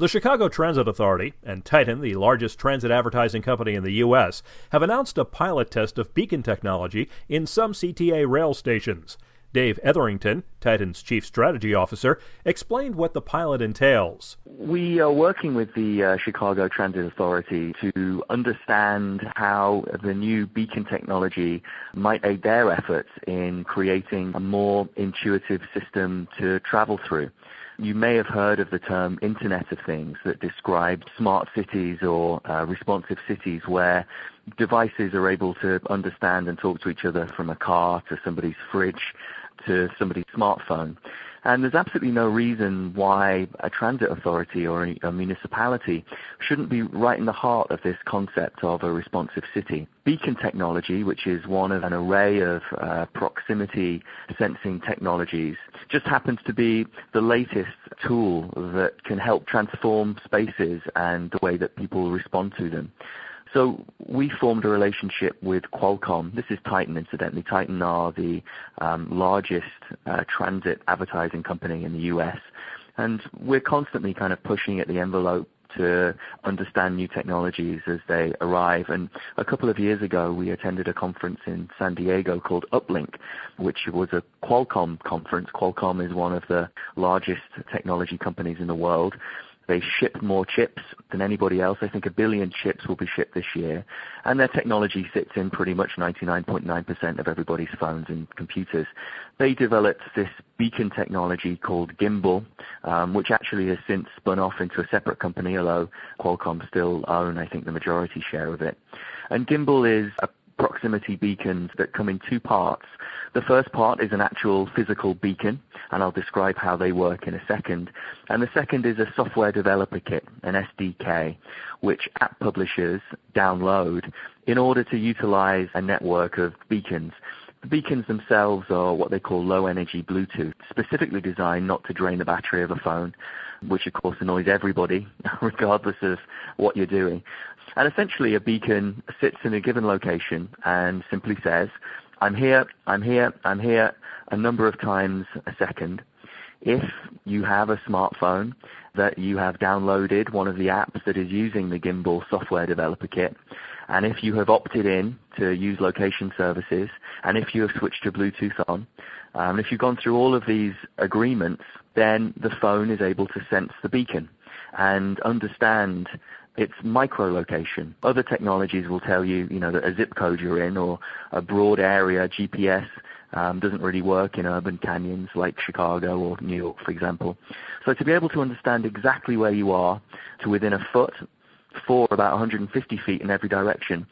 The Chicago Transit Authority and Titan, the largest transit advertising company in the U.S., have announced a pilot test of beacon technology in some CTA rail stations. Dave Etherington, Titan's chief strategy officer, explained what the pilot entails. We are working with the uh, Chicago Transit Authority to understand how the new beacon technology might aid their efforts in creating a more intuitive system to travel through. You may have heard of the term Internet of Things that describes smart cities or uh, responsive cities where devices are able to understand and talk to each other from a car to somebody's fridge to somebody's smartphone. And there's absolutely no reason why a transit authority or a municipality shouldn't be right in the heart of this concept of a responsive city. Beacon technology, which is one of an array of uh, proximity sensing technologies, just happens to be the latest tool that can help transform spaces and the way that people respond to them. So we formed a relationship with Qualcomm. This is Titan, incidentally. Titan are the um, largest uh, transit advertising company in the U.S. And we're constantly kind of pushing at the envelope to understand new technologies as they arrive. And a couple of years ago, we attended a conference in San Diego called Uplinq, which was a Qualcomm conference. Qualcomm is one of the largest technology companies in the world. They ship more chips than anybody else. I think a billion chips will be shipped this year. And their technology sits in pretty much 99.9% of everybody's phones and computers. They developed this beacon technology called Gimbal, um, which actually has since spun off into a separate company, although Qualcomm still own, I think, the majority share of it. And Gimbal is a proximity beacons that come in two parts. The first part is an actual physical beacon, and I'll describe how they work in a second. And the second is a software developer kit, an SDK, which app publishers download in order to utilize a network of beacons. The beacons themselves are what they call low energy Bluetooth, specifically designed not to drain the battery of a phone, which of course annoys everybody, regardless of what you're doing. And essentially a beacon sits in a given location and simply says, I'm here, I'm here, I'm here, a number of times a second. If you have a smartphone that you have downloaded one of the apps that is using the Gimbal software developer kit, and if you have opted in to use location services, and if you have switched to Bluetooth on, um, if you've gone through all of these agreements, then the phone is able to sense the beacon and understand its micro-location. Other technologies will tell you, you know, that a zip code you're in or a broad area GPS doesn't really work in urban canyons like Chicago or New York, for example. So to be able to understand exactly where you are to within a foot for about 150 feet in every direction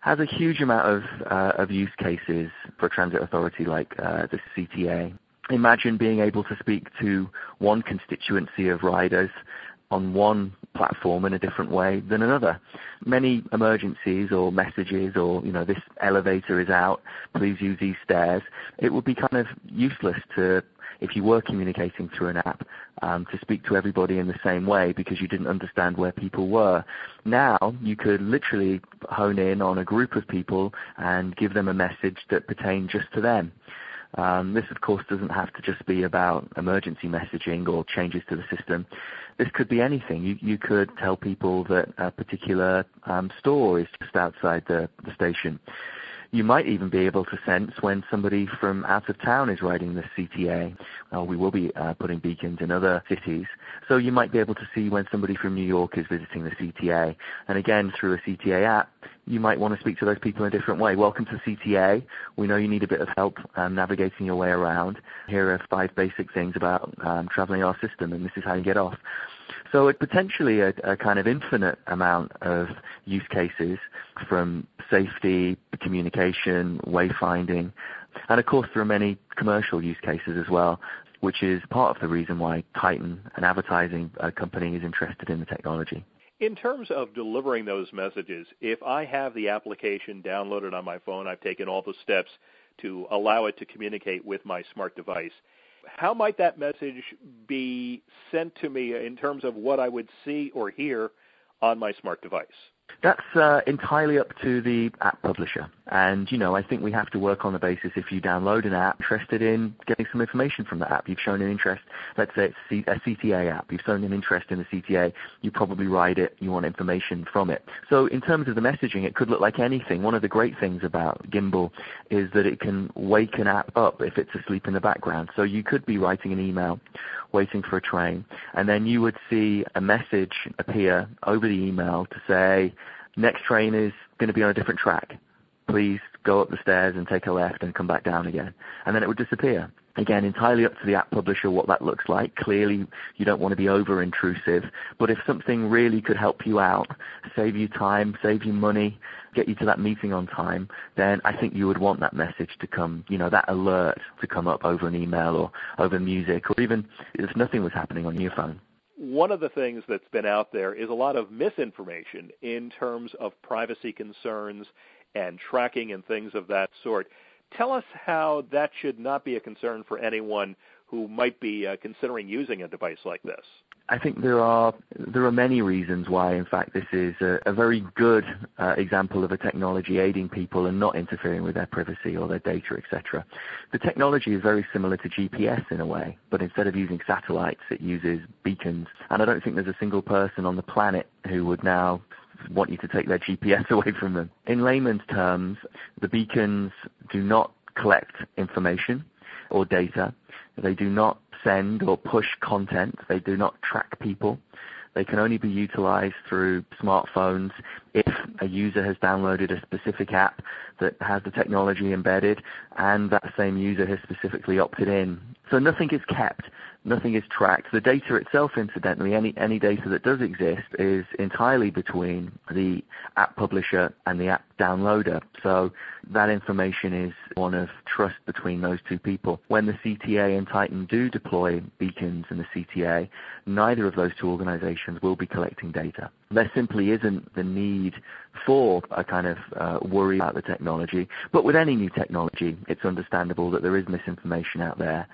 has a huge amount of, uh, of use cases for a transit authority like uh, the CTA. Imagine being able to speak to one constituency of riders on one platform in a different way than another. Many emergencies or messages or, you know, this elevator is out, please use these stairs, it would be kind of useless to, if you were communicating through an app, um, to speak to everybody in the same way because you didn't understand where people were. Now you could literally hone in on a group of people and give them a message that pertained just to them. Um, this, of course, doesn't have to just be about emergency messaging or changes to the system. This could be anything. You, you could tell people that a particular um, store is just outside the, the station. You might even be able to sense when somebody from out of town is riding the CTA. We will be uh, putting beacons in other cities. So you might be able to see when somebody from New York is visiting the CTA. And again, through a CTA app, you might want to speak to those people in a different way. Welcome to CTA. We know you need a bit of help um, navigating your way around. Here are five basic things about um, traveling our system, and this is how you get off. So it's potentially a, a, kind of infinite amount of use cases from safety, communication, wayfinding, and of course there are many commercial use cases as well, which is part of the reason why Titan, an advertising uh, company, is interested in the technology. In terms of delivering those messages, if I have the application downloaded on my phone, I've taken all the steps to allow it to communicate with my smart device how might that message be sent to me in terms of what I would see or hear on my smart device? That's uh, entirely up to the app publisher. And, you know, I think we have to work on the basis if you download an app interested in getting some information from the app, you've shown an interest, let's say it's a CTA app, you've shown an interest in the CTA, you probably write it, you want information from it. So in terms of the messaging, it could look like anything. One of the great things about Gimbal is that it can wake an app up if it's asleep in the background. So you could be writing an email waiting for a train, and then you would see a message appear over the email to say, next train is going to be on a different track. Please go up the stairs and take a left and come back down again. And then it would disappear. Again, entirely up to the app publisher what that looks like. Clearly, you don't want to be over intrusive, but if something really could help you out, save you time, save you money, get you to that meeting on time, then I think you would want that message to come, you know, that alert to come up over an email or over music or even if nothing was happening on your phone one of the things that's been out there is a lot of misinformation in terms of privacy concerns and tracking and things of that sort. Tell us how that should not be a concern for anyone who might be uh, considering using a device like this. I think there are there are many reasons why, in fact, this is a, a very good uh, example of a technology aiding people and not interfering with their privacy or their data, etc. The technology is very similar to GPS in a way, but instead of using satellites, it uses beacons. And I don't think there's a single person on the planet who would now want you to take their GPS away from them. In layman's terms, the beacons do not collect information or data. They do not send or push content. They do not track people. They can only be utilized through smartphones if a user has downloaded a specific app that has the technology embedded and that same user has specifically opted in. So nothing is kept nothing is tracked. The data itself, incidentally, any, any data that does exist is entirely between the app publisher and the app downloader. So that information is one of trust between those two people. When the CTA and Titan do deploy beacons in the CTA, neither of those two organizations will be collecting data. There simply isn't the need for a kind of uh, worry about the technology. But with any new technology, it's understandable that there is misinformation out there.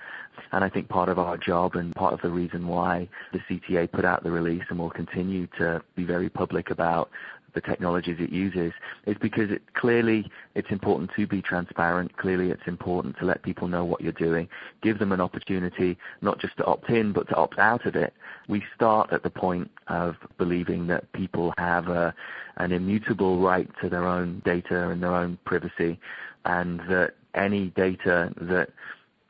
And I think part of our job and part of the reason why the CTA put out the release and will continue to be very public about the technologies it uses is because it clearly it's important to be transparent. Clearly it's important to let people know what you're doing. Give them an opportunity not just to opt in but to opt out of it. We start at the point of believing that people have a, an immutable right to their own data and their own privacy and that any data that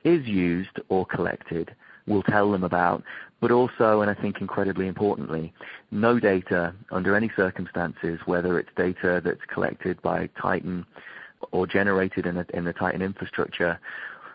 is used or collected will tell them about, but also, and I think incredibly importantly, no data under any circumstances, whether it's data that's collected by Titan or generated in, a, in the Titan infrastructure,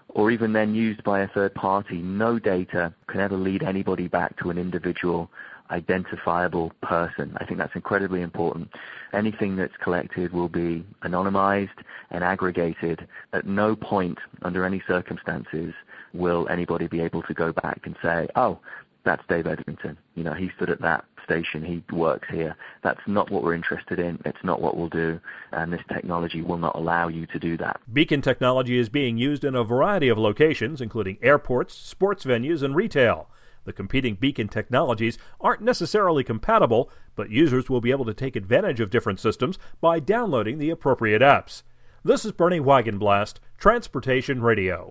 or even then used by a third party, no data can ever lead anybody back to an individual identifiable person. I think that's incredibly important. Anything that's collected will be anonymized and aggregated. At no point, under any circumstances, will anybody be able to go back and say, oh, that's Dave Etherington. You know, he stood at that station. He works here. That's not what we're interested in. It's not what we'll do. And this technology will not allow you to do that. Beacon technology is being used in a variety of locations, including airports, sports venues, and retail. The competing beacon technologies aren't necessarily compatible, but users will be able to take advantage of different systems by downloading the appropriate apps. This is Bernie Wagenblast, Transportation Radio.